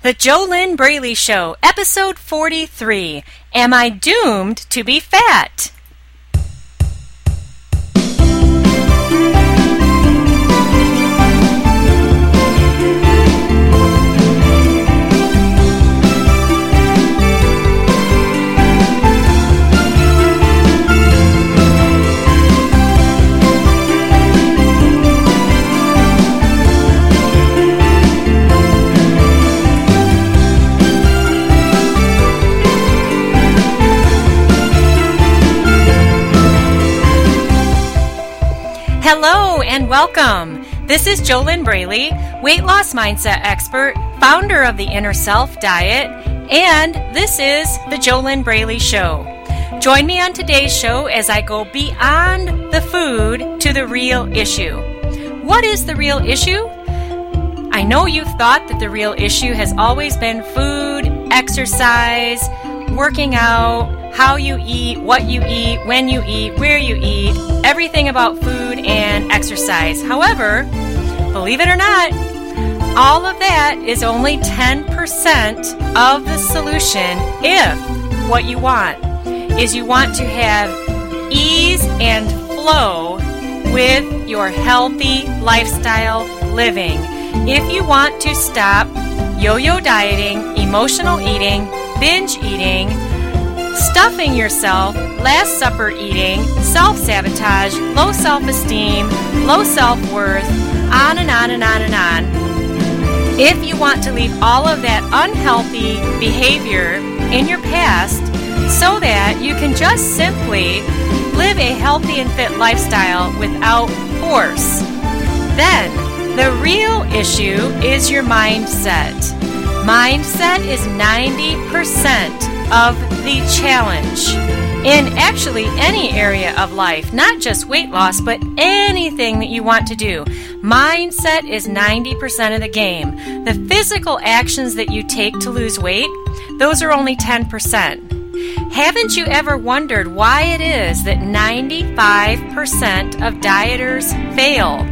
The JoLynn Braley Show, Episode 43 Am I Doomed to Be Fat? Welcome. This is JoLynn Braley, weight loss mindset expert, founder of the Inner Self Diet, and this is the JoLynn Braley Show. Join me on today's show as I go beyond the food to the real issue. What is the real issue? I know you've thought that the real issue has always been food, exercise, working out, how you eat, what you eat, when you eat, where you eat, everything about food and exercise. However, believe it or not, all of that is only 10% of the solution if what you want is you want to have ease and flow with your healthy lifestyle living. If you want to stop yo yo dieting, emotional eating, binge eating, stuffing yourself, Last Supper eating, self sabotage, low self esteem, low self worth, on and on and on and on. If you want to leave all of that unhealthy behavior in your past so that you can just simply live a healthy and fit lifestyle without force, then the real issue is your mindset. Mindset is 90% of the challenge in actually any area of life, not just weight loss, but anything that you want to do. Mindset is 90% of the game. The physical actions that you take to lose weight, those are only 10%. Haven't you ever wondered why it is that 95% of dieters fail?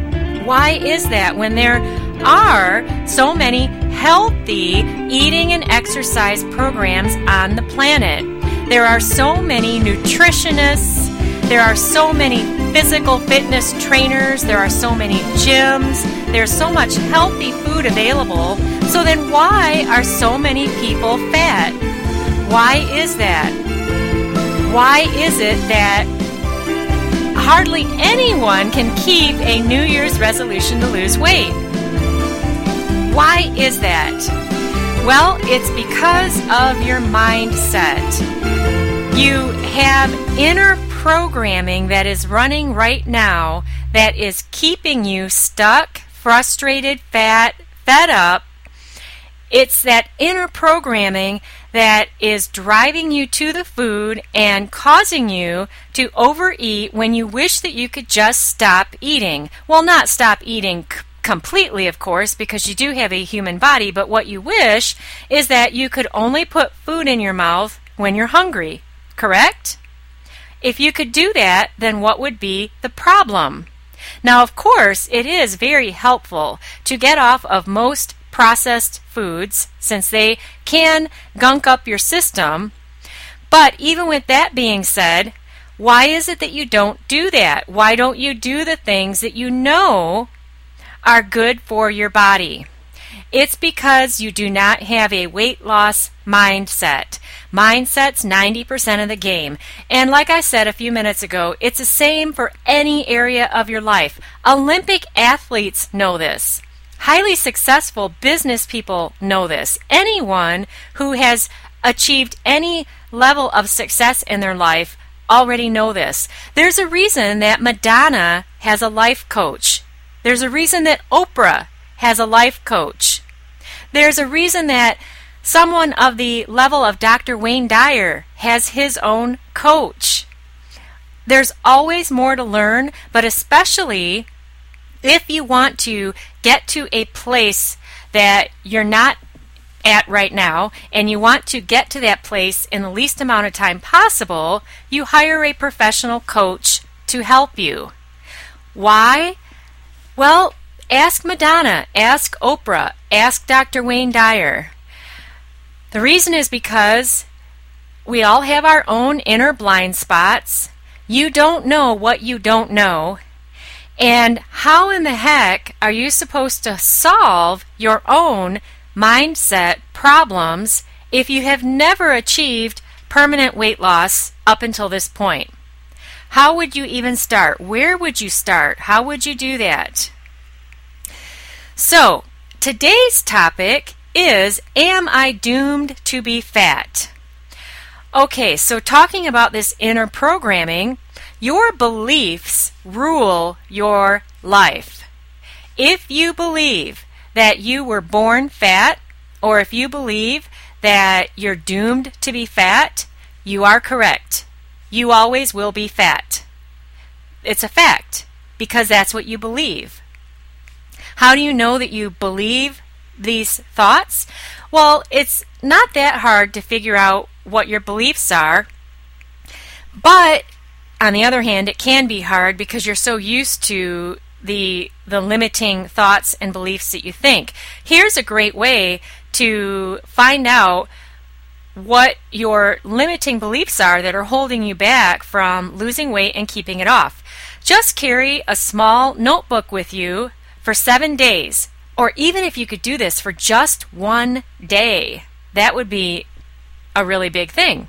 Why is that when there are so many healthy eating and exercise programs on the planet. There are so many nutritionists, there are so many physical fitness trainers, there are so many gyms, there's so much healthy food available. So then, why are so many people fat? Why is that? Why is it that hardly anyone can keep a New Year's resolution to lose weight? Why is that? Well, it's because of your mindset. You have inner programming that is running right now that is keeping you stuck, frustrated, fat, fed up. It's that inner programming that is driving you to the food and causing you to overeat when you wish that you could just stop eating. Well, not stop eating completely, of course, because you do have a human body, but what you wish is that you could only put food in your mouth when you're hungry, correct? If you could do that, then what would be the problem? Now, of course, it is very helpful to get off of most processed foods since they can gunk up your system. But even with that being said, why is it that you don't do that? Why don't you do the things that you know are good for your body. It's because you do not have a weight loss mindset. Mindset's 90% of the game. And like I said a few minutes ago, it's the same for any area of your life. Olympic athletes know this. Highly successful business people know this. Anyone who has achieved any level of success in their life already know this. There's a reason that Madonna has a life coach. There's a reason that Oprah has a life coach. There's a reason that someone of the level of Dr. Wayne Dyer has his own coach. There's always more to learn, but especially if you want to get to a place that you're not at right now and you want to get to that place in the least amount of time possible, you hire a professional coach to help you. Why? Well, ask Madonna, ask Oprah, ask Dr. Wayne Dyer. The reason is because we all have our own inner blind spots. You don't know what you don't know. And how in the heck are you supposed to solve your own mindset problems if you have never achieved permanent weight loss up until this point? How would you even start? Where would you start? How would you do that? So, today's topic is Am I doomed to be fat? Okay, so talking about this inner programming, your beliefs rule your life. If you believe that you were born fat, or if you believe that you're doomed to be fat, you are correct. You always will be fat. It's a fact because that's what you believe. How do you know that you believe these thoughts? Well, it's not that hard to figure out what your beliefs are, but on the other hand, it can be hard because you're so used to the the limiting thoughts and beliefs that you think. Here's a great way to find out what your limiting beliefs are that are holding you back from losing weight and keeping it off. Just carry a small notebook with you for seven days, or even if you could do this for just one day, that would be a really big thing.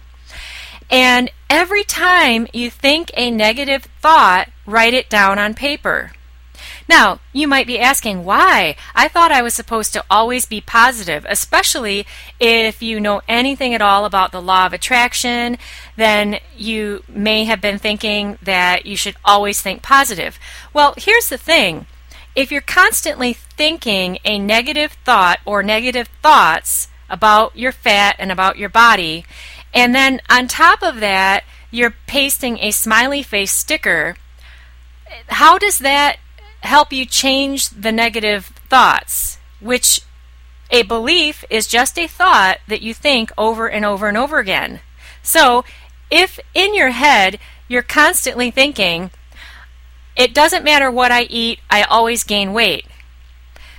And every time you think a negative thought, write it down on paper. Now, you might be asking why. I thought I was supposed to always be positive, especially if you know anything at all about the law of attraction, then you may have been thinking that you should always think positive. Well, here's the thing. If you're constantly thinking a negative thought or negative thoughts about your fat and about your body, and then on top of that, you're pasting a smiley face sticker, how does that help you change the negative thoughts, which a belief is just a thought that you think over and over and over again. So, if in your head you're constantly thinking, it doesn't matter what I eat, I always gain weight.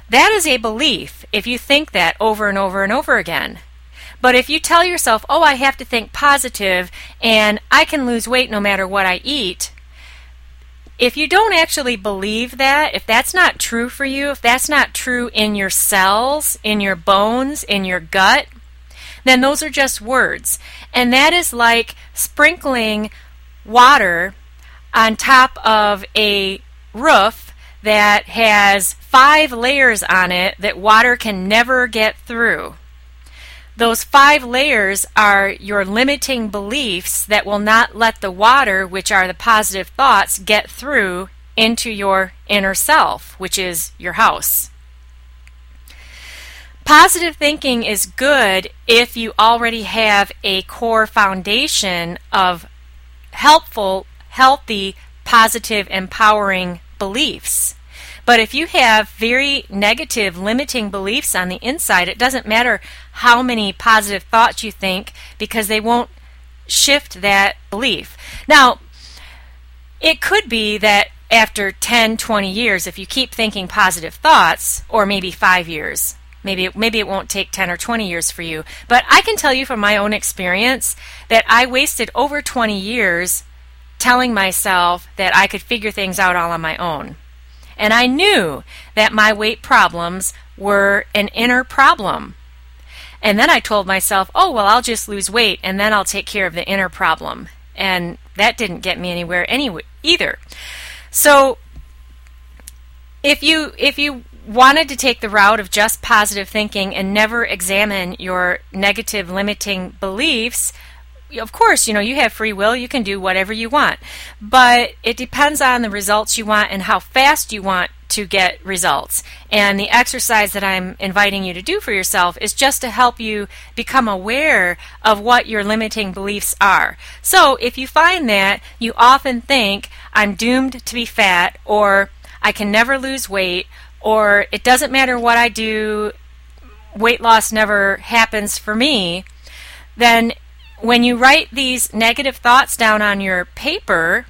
That is a belief if you think that over and over and over again. But if you tell yourself, oh, I have to think positive and I can lose weight no matter what I eat, if you don't actually believe that, if that's not true for you, if that's not true in your cells, in your bones, in your gut, then those are just words. And that is like sprinkling water on top of a roof that has five layers on it that water can never get through. Those five layers are your limiting beliefs that will not let the water, which are the positive thoughts, get through into your inner self, which is your house. Positive thinking is good if you already have a core foundation of helpful, healthy, positive, empowering beliefs. But if you have very negative, limiting beliefs on the inside, it doesn't matter how many positive thoughts you think because they won't shift that belief. Now, it could be that after 10, 20 years, if you keep thinking positive thoughts, or maybe five years, maybe maybe it won't take 10 or 20 years for you but i can tell you from my own experience that i wasted over 20 years telling myself that i could figure things out all on my own and I knew that my weight problems were an inner problem. And then I told myself, oh, well, I'll just lose weight and then I'll take care of the inner problem. And that didn't get me anywhere anyway, either. So if you if you wanted to take the route of just positive thinking and never examine your negative limiting beliefs, of course, you know, you have free will, you can do whatever you want. But it depends on the results you want and how fast you want to get results. And the exercise that I'm inviting you to do for yourself is just to help you become aware of what your limiting beliefs are. So if you find that you often think, I'm doomed to be fat, or I can never lose weight, or it doesn't matter what I do, weight loss never happens for me, then when you write these negative thoughts down on your paper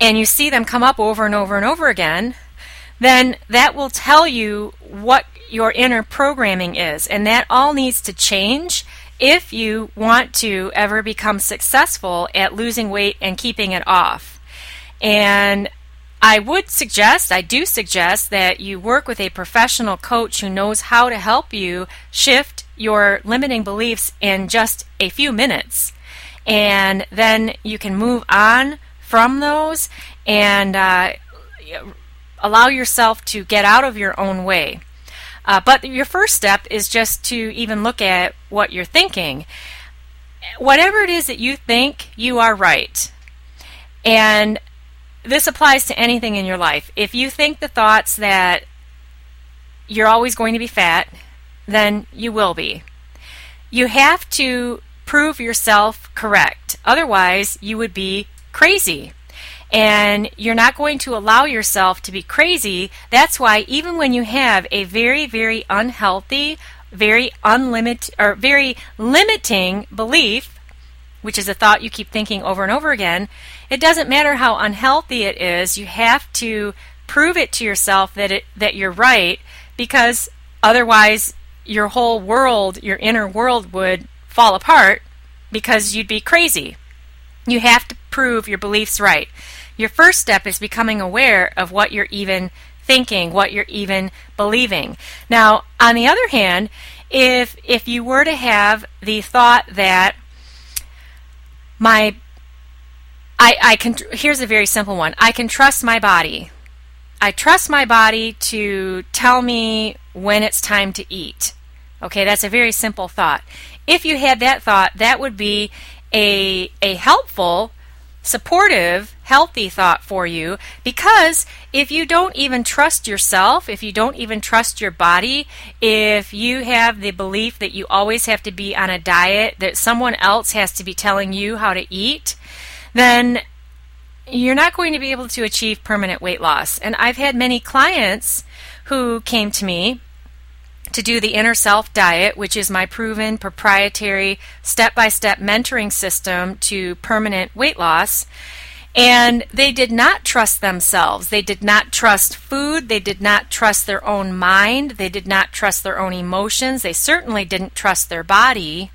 and you see them come up over and over and over again, then that will tell you what your inner programming is. And that all needs to change if you want to ever become successful at losing weight and keeping it off. And I would suggest, I do suggest, that you work with a professional coach who knows how to help you shift your limiting beliefs in just a few minutes. And then you can move on from those and uh, allow yourself to get out of your own way. Uh, but your first step is just to even look at what you're thinking. Whatever it is that you think, you are right. And this applies to anything in your life. If you think the thoughts that you're always going to be fat, then you will be. You have to prove yourself correct. Otherwise, you would be crazy and you're not going to allow yourself to be crazy. That's why even when you have a very, very unhealthy, very unlimited or very limiting belief, which is a thought you keep thinking over and over again, it doesn't matter how unhealthy it is, you have to prove it to yourself that it that you're right because otherwise your whole world, your inner world would fall apart because you'd be crazy. You have to prove your beliefs right. Your first step is becoming aware of what you're even thinking, what you're even believing. Now, on the other hand, if if you were to have the thought that my I, I can here's a very simple one. I can trust my body. I trust my body to tell me when it's time to eat. Okay, that's a very simple thought. If you had that thought, that would be a a helpful supportive, healthy thought for you because if you don't even trust yourself, if you don't even trust your body, if you have the belief that you always have to be on a diet, that someone else has to be telling you how to eat, then you're not going to be able to achieve permanent weight loss. And I've had many clients who came to me to do the Inner Self Diet, which is my proven proprietary step by step mentoring system to permanent weight loss. And they did not trust themselves. They did not trust food. They did not trust their own mind. They did not trust their own emotions. They certainly didn't trust their body.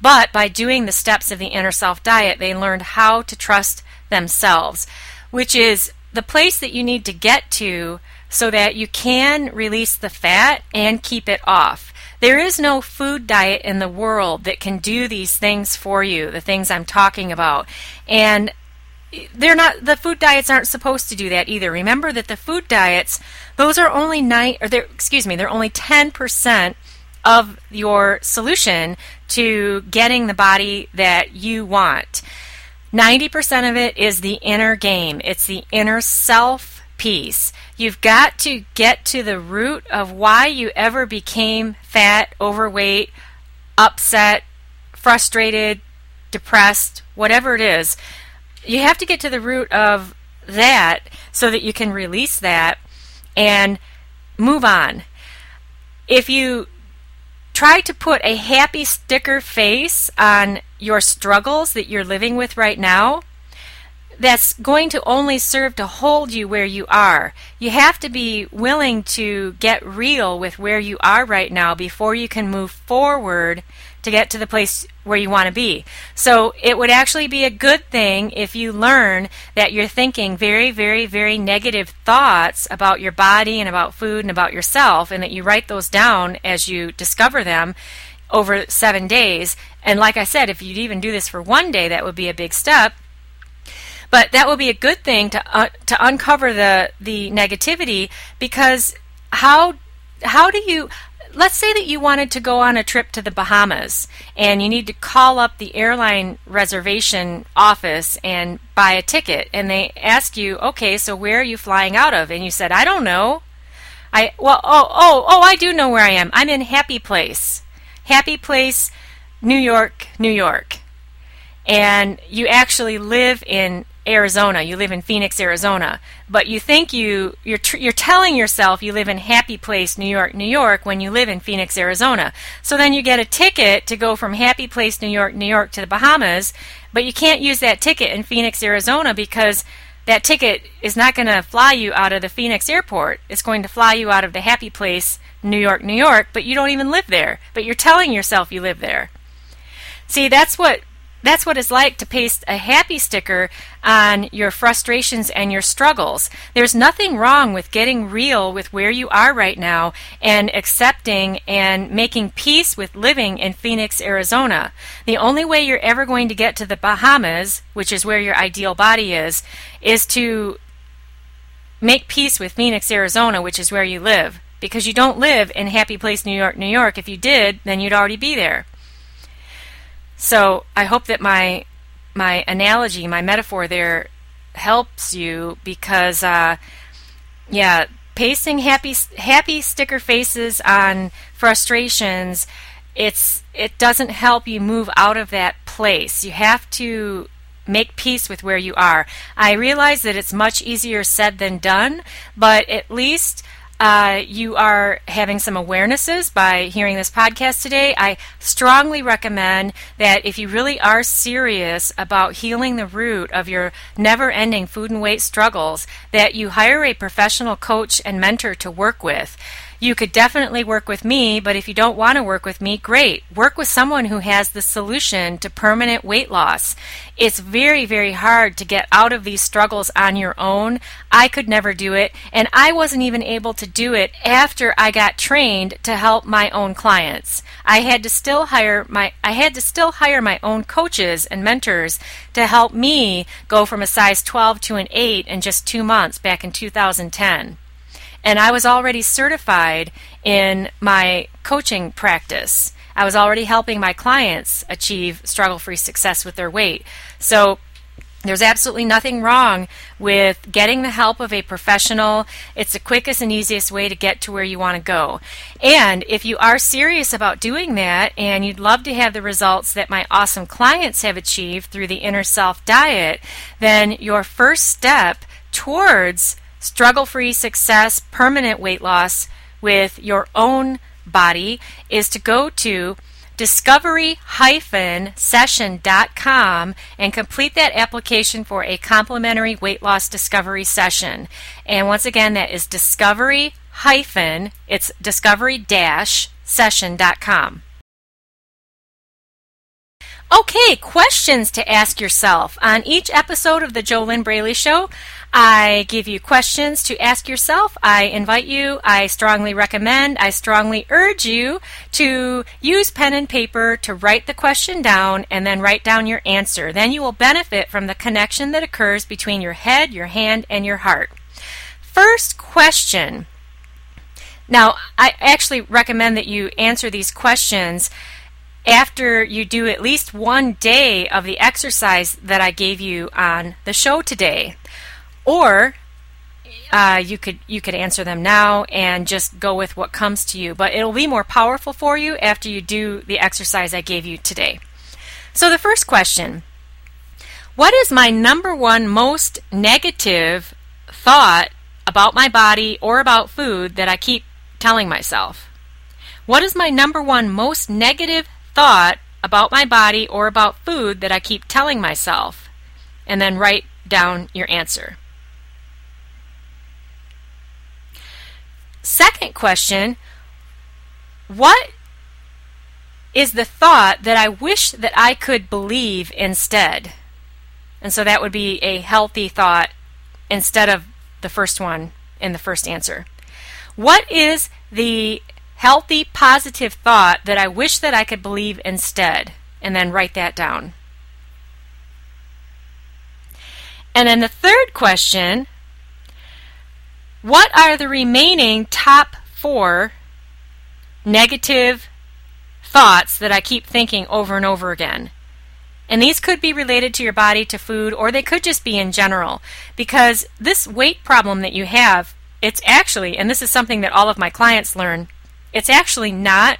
But by doing the steps of the Inner Self Diet, they learned how to trust themselves, which is the place that you need to get to so that you can release the fat and keep it off. There is no food diet in the world that can do these things for you, the things I'm talking about. And they're not the food diets aren't supposed to do that either. Remember that the food diets, those are only nine or they're excuse me, they're only 10% of your solution to getting the body that you want. 90% of it is the inner game. It's the inner self piece. You've got to get to the root of why you ever became fat, overweight, upset, frustrated, depressed, whatever it is. You have to get to the root of that so that you can release that and move on. If you try to put a happy sticker face on your struggles that you're living with right now, that's going to only serve to hold you where you are. You have to be willing to get real with where you are right now before you can move forward to get to the place where you want to be. So it would actually be a good thing if you learn that you're thinking very, very, very negative thoughts about your body and about food and about yourself, and that you write those down as you discover them over seven days. And like I said, if you'd even do this for one day, that would be a big step but that would be a good thing to uh, to uncover the the negativity because how how do you let's say that you wanted to go on a trip to the Bahamas and you need to call up the airline reservation office and buy a ticket and they ask you, "Okay, so where are you flying out of?" and you said, "I don't know." I well, oh, oh, oh, I do know where I am. I'm in Happy Place. Happy Place, New York, New York. And you actually live in Arizona, you live in Phoenix, Arizona, but you think you you're tr- you're telling yourself you live in Happy Place, New York, New York when you live in Phoenix, Arizona. So then you get a ticket to go from Happy Place, New York, New York to the Bahamas, but you can't use that ticket in Phoenix, Arizona because that ticket is not going to fly you out of the Phoenix airport. It's going to fly you out of the happy place, New York, New York, but you don't even live there. But you're telling yourself you live there. See, that's what that's what it's like to paste a happy sticker on your frustrations and your struggles. There's nothing wrong with getting real with where you are right now and accepting and making peace with living in Phoenix, Arizona. The only way you're ever going to get to the Bahamas, which is where your ideal body is, is to make peace with Phoenix, Arizona, which is where you live. Because you don't live in Happy Place, New York, New York. If you did, then you'd already be there. So I hope that my my analogy, my metaphor there helps you because uh, yeah, pasting happy happy sticker faces on frustrations, it's it doesn't help you move out of that place. You have to make peace with where you are. I realize that it's much easier said than done, but at least uh, you are having some awarenesses by hearing this podcast today, I strongly recommend that if you really are serious about healing the root of your never ending food and weight struggles, that you hire a professional coach and mentor to work with. You could definitely work with me, but if you don't want to work with me, great. Work with someone who has the solution to permanent weight loss. It's very, very hard to get out of these struggles on your own. I could never do it, and I wasn't even able to do it after I got trained to help my own clients. I had to still hire my I had to still hire my own coaches and mentors to help me go from a size 12 to an 8 in just 2 months back in 2010 and I was already certified in my coaching practice. I was already helping my clients achieve struggle free success with their weight. So there's absolutely nothing wrong with getting the help of a professional. It's the quickest and easiest way to get to where you want to go. And if you are serious about doing that and you'd love to have the results that my awesome clients have achieved through the inner self diet, then your first step towards struggle free success, permanent weight loss with your own body is to go to discovery-session.com and complete that application for a complimentary weight loss discovery session. And once again, that is discovery hyphen, it's discovery dash session.com. Okay, questions to ask yourself. On each episode of the JoLynn Braley Show, I give you questions to ask yourself. I invite you, I strongly recommend, I strongly urge you to use pen and paper to write the question down and then write down your answer. Then you will benefit from the connection that occurs between your head, your hand, and your heart. First question. Now, I actually recommend that you answer these questions after you do at least one day of the exercise that I gave you on the show today. Or uh, you could you could answer them now and just go with what comes to you. But it'll be more powerful for you after you do the exercise I gave you today. So the first question: What is my number one most negative thought about my body or about food that I keep telling myself? What is my number one most negative thought about my body or about food that I keep telling myself? And then write down your answer. Second question What is the thought that I wish that I could believe instead? And so that would be a healthy thought instead of the first one in the first answer. What is the healthy, positive thought that I wish that I could believe instead? And then write that down. And then the third question what are the remaining top four negative thoughts that I keep thinking over and over again? And these could be related to your body, to food, or they could just be in general. Because this weight problem that you have, it's actually, and this is something that all of my clients learn, it's actually not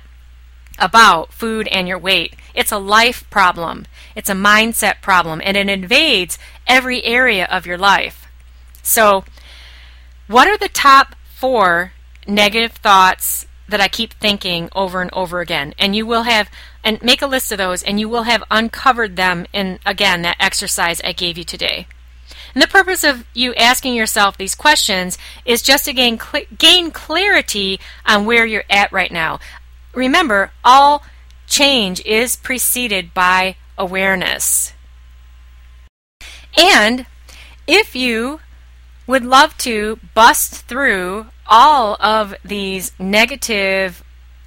about food and your weight. It's a life problem. It's a mindset problem, and it invades every area of your life. So, what are the top four negative thoughts that I keep thinking over and over again? And you will have, and make a list of those, and you will have uncovered them in, again, that exercise I gave you today. And the purpose of you asking yourself these questions is just to gain cl- gain clarity on where you're at right now. Remember, all change is preceded by awareness. And if you would love to bust through all of these negative,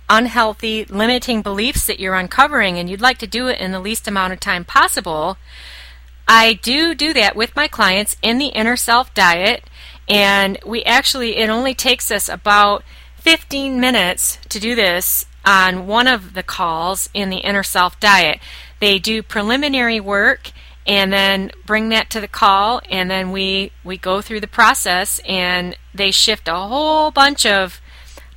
unhealthy, limiting beliefs that you're uncovering, and you'd like to do it in the least amount of time possible, I do do that with my clients in the Inner Self Diet, and we actually, it only takes us about 15 minutes to do this on one of the calls in the Inner Self Diet. They do preliminary work and then bring that to the call and then we we go through the process and they shift a whole bunch of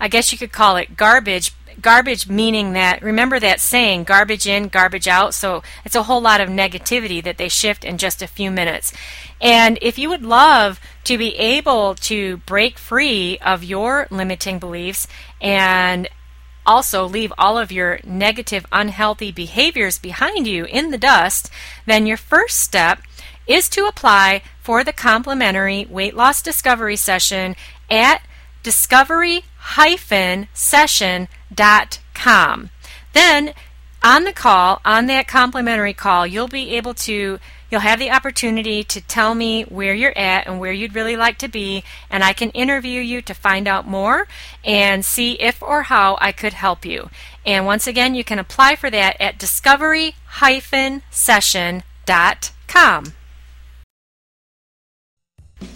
I guess you could call it garbage garbage meaning that remember that saying garbage in garbage out? So it's a whole lot of negativity that they shift in just a few minutes. And if you would love to be able to break free of your limiting beliefs and also leave all of your negative, unhealthy behaviors behind you in the dust, then your first step is to apply for the complimentary weight loss discovery session at discovery-session.com. Then on the call, on that complimentary call, you'll be able to You'll have the opportunity to tell me where you're at and where you'd really like to be, and I can interview you to find out more and see if or how I could help you. And once again, you can apply for that at discovery-session.com.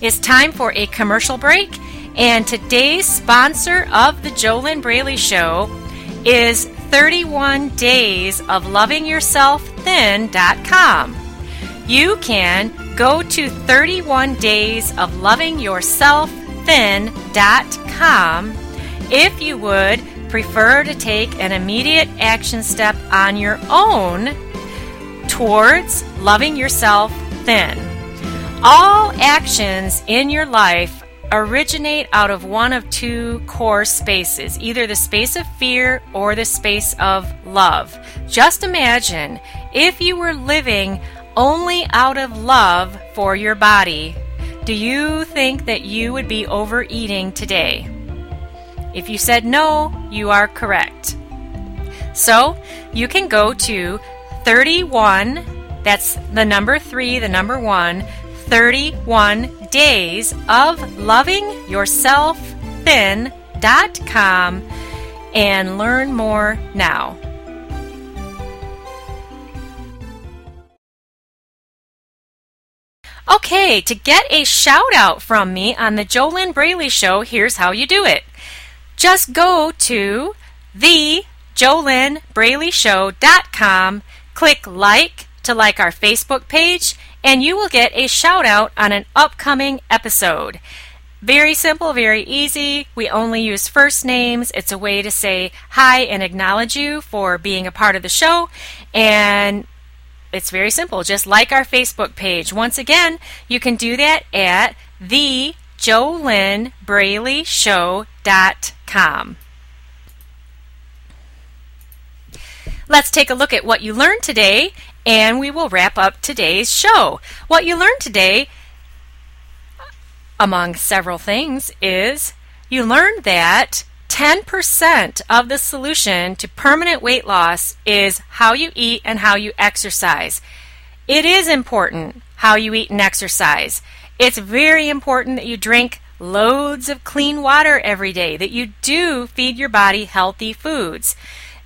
It's time for a commercial break, and today's sponsor of the JoLynn Braley Show is 31 Days of Loving Yourself Thin.com you can go to 31 days of loving yourself thin.com if you would prefer to take an immediate action step on your own towards loving yourself thin. All actions in your life originate out of one of two core spaces, either the space of fear or the space of love. Just imagine if you were living only out of love for your body, do you think that you would be overeating today? If you said no, you are correct. So you can go to 31, that's the number 3, the number 1, 31 days of loving yourself thin.com and learn more now. Okay, to get a shout out from me on the JoLynn Braley Show, here's how you do it. Just go to the JoLynnBraleyShow.com, click like to like our Facebook page, and you will get a shout out on an upcoming episode. Very simple, very easy. We only use first names. It's a way to say hi and acknowledge you for being a part of the show. And it's very simple. Just like our Facebook page. Once again, you can do that at the. Let's take a look at what you learned today, and we will wrap up today's show. What you learned today, among several things, is you learned that 10% of the solution to permanent weight loss is how you eat and how you exercise. It is important how you eat and exercise. It's very important that you drink loads of clean water every day, that you do feed your body healthy foods,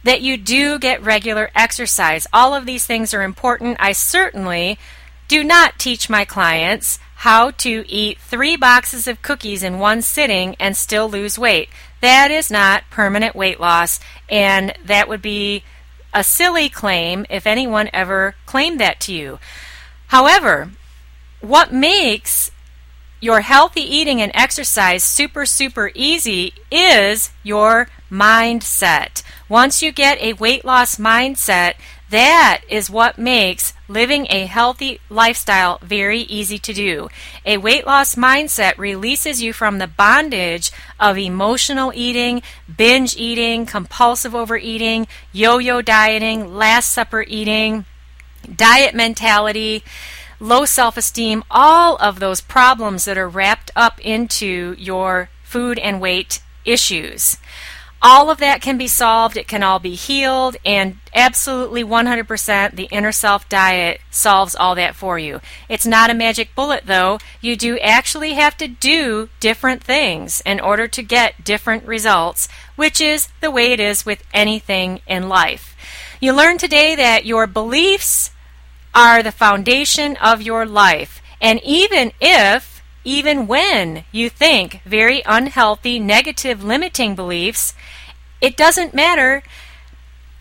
that you do get regular exercise. All of these things are important. I certainly do not teach my clients how to eat three boxes of cookies in one sitting and still lose weight. That is not permanent weight loss, and that would be a silly claim if anyone ever claimed that to you. However, what makes your healthy eating and exercise super, super easy is your mindset. Once you get a weight loss mindset, that is what makes living a healthy lifestyle very easy to do. A weight loss mindset releases you from the bondage of emotional eating, binge eating, compulsive overeating, yo yo dieting, last supper eating, diet mentality, low self esteem, all of those problems that are wrapped up into your food and weight issues. All of that can be solved, it can all be healed, and absolutely 100% the inner self diet solves all that for you. It's not a magic bullet though. You do actually have to do different things in order to get different results, which is the way it is with anything in life. You learn today that your beliefs are the foundation of your life, and even if even when you think very unhealthy, negative, limiting beliefs, it doesn't matter.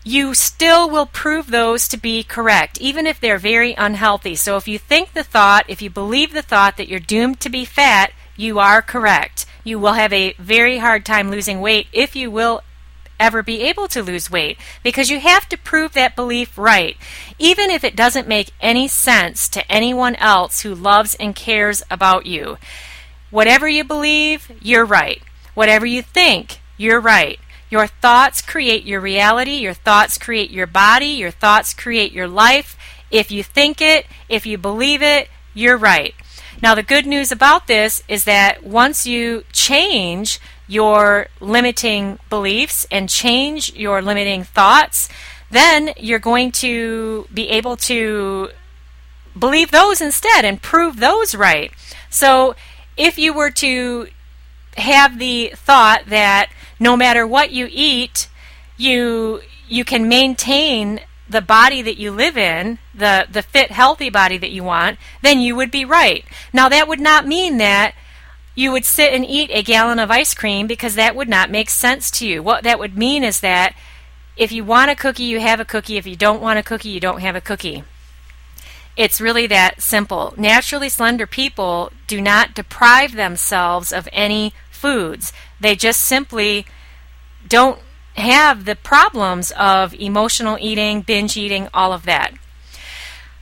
You still will prove those to be correct, even if they're very unhealthy. So if you think the thought, if you believe the thought that you're doomed to be fat, you are correct. You will have a very hard time losing weight if you will ever be able to lose weight because you have to prove that belief right, even if it doesn't make any sense to anyone else who loves and cares about you. Whatever you believe, you're right. Whatever you think, you're right. Your thoughts create your reality, your thoughts create your body, your thoughts create your life. If you think it, if you believe it, you're right. Now, the good news about this is that once you change your limiting beliefs and change your limiting thoughts, then you're going to be able to believe those instead and prove those right. So if you were to have the thought that no matter what you eat, you you can maintain the body that you live in, the the fit healthy body that you want, then you would be right. Now that would not mean that you would sit and eat a gallon of ice cream because that would not make sense to you. What that would mean is that if you want a cookie, you have a cookie. If you don't want a cookie, you don't have a cookie. It's really that simple. Naturally slender people do not deprive themselves of any foods. They just simply don't have the problems of emotional eating, binge eating, all of that.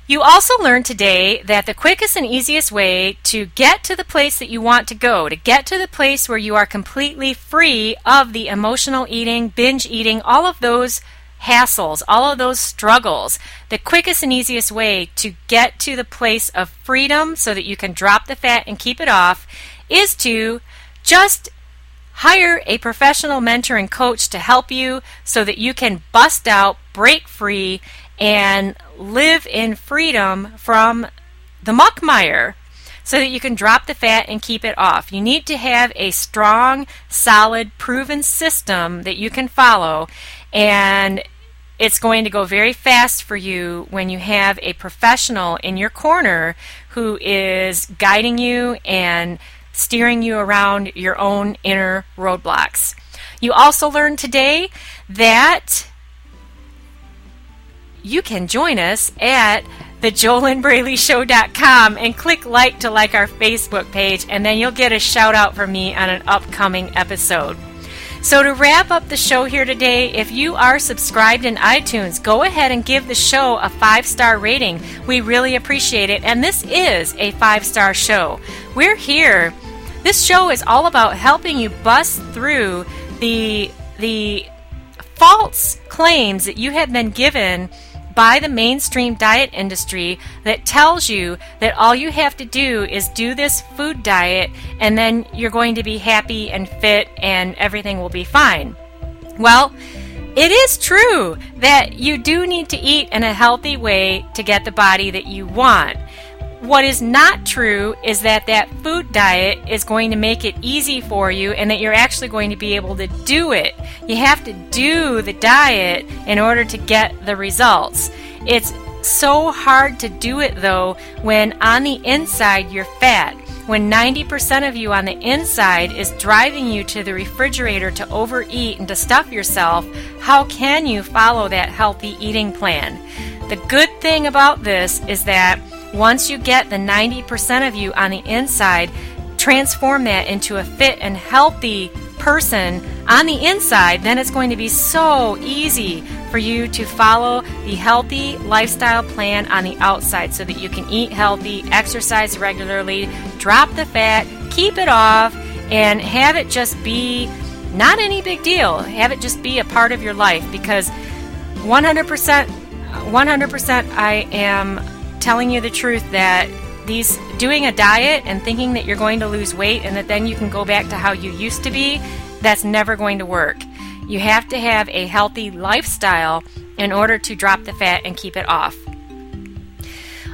You also learned today that the quickest and easiest way to get to the place that you want to go, to get to the place where you are completely free of the emotional eating, binge eating, all of those hassles, all of those struggles, the quickest and easiest way to get to the place of freedom so that you can drop the fat and keep it off is to just hire a professional mentor and coach to help you so that you can bust out, break free, and live in freedom from the muckmire so that you can drop the fat and keep it off. You need to have a strong, solid, proven system that you can follow, and it's going to go very fast for you when you have a professional in your corner who is guiding you and steering you around your own inner roadblocks. You also learned today that you can join us at theJoLynnBraleyShow.com and click like to like our Facebook page, and then you'll get a shout out from me on an upcoming episode. So, to wrap up the show here today, if you are subscribed in iTunes, go ahead and give the show a five star rating. We really appreciate it, and this is a five star show. We're here. This show is all about helping you bust through the the false claims that you have been given by the mainstream diet industry that tells you that all you have to do is do this food diet and then you're going to be happy and fit and everything will be fine. Well, it is true that you do need to eat in a healthy way to get the body that you want. What is not true is that that food diet is going to make it easy for you and that you're actually going to be able to do it. You have to do the diet in order to get the results. It's so hard to do it though when on the inside you're fat. When 90% of you on the inside is driving you to the refrigerator to overeat and to stuff yourself, how can you follow that healthy eating plan? The good thing about this is that once you get the 90% of you on the inside, transform that into a fit and healthy person on the inside, then it's going to be so easy for you to follow the healthy lifestyle plan on the outside so that you can eat healthy, exercise regularly, drop the fat, keep it off, and have it just be not any big deal. Have it just be a part of your life because 100% 100% I am telling you the truth that these doing a diet and thinking that you're going to lose weight and that then you can go back to how you used to be, that's never going to work. You have to have a healthy lifestyle in order to drop the fat and keep it off.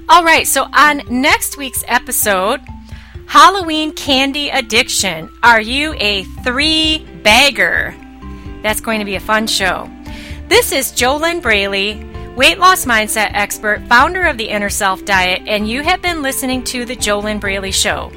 All right, so on next week's episode, Halloween candy addiction. Are you a three bagger? That's going to be a fun show. This is JoLynn Braley, weight loss mindset expert, founder of the Inner Self Diet, and you have been listening to the JoLynn Braley Show.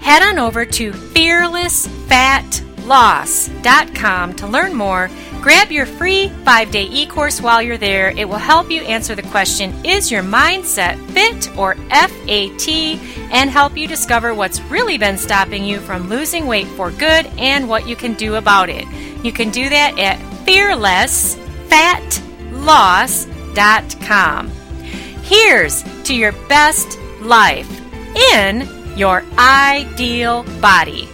Head on over to fearlessfatloss.com to learn more Grab your free five day e course while you're there. It will help you answer the question Is your mindset fit or FAT? and help you discover what's really been stopping you from losing weight for good and what you can do about it. You can do that at fearlessfatloss.com. Here's to your best life in your ideal body.